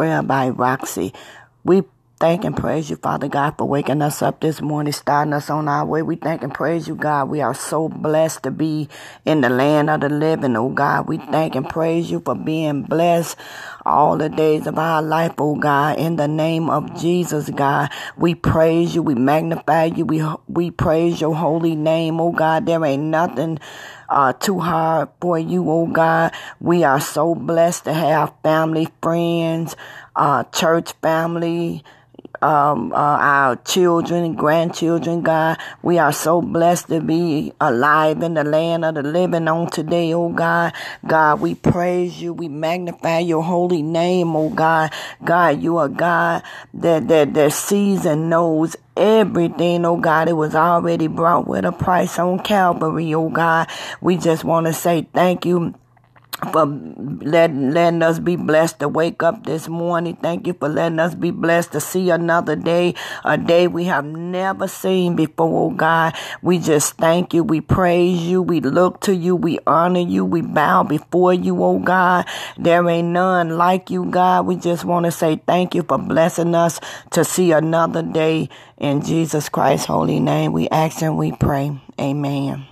prayer by Roxy. We thank and praise you, Father God, for waking us up this morning, starting us on our way. We thank and praise you, God. We are so blessed to be in the land of the living, oh God. We thank and praise you for being blessed all the days of our life, oh God. In the name of Jesus, God, we praise you, we magnify you, we we praise your holy name, oh God. There ain't nothing uh, too hard for you, oh God. We are so blessed to have family, friends, uh, church family, um, uh, our children grandchildren, God. We are so blessed to be alive in the land of the living on today, oh God. God, we praise you. We magnify your holy name, oh God. God, you are God that, that, that sees and knows everything, oh God. It was already brought with a price on Calvary, oh God. We just want to say thank you for letting, letting us be blessed to wake up this morning. Thank you for letting us be blessed to see another day, a day we have never seen before, oh God. We just thank you. We praise you. We look to you. We honor you. We bow before you, oh God. There ain't none like you, God. We just want to say thank you for blessing us to see another day. In Jesus Christ's holy name, we ask and we pray. Amen.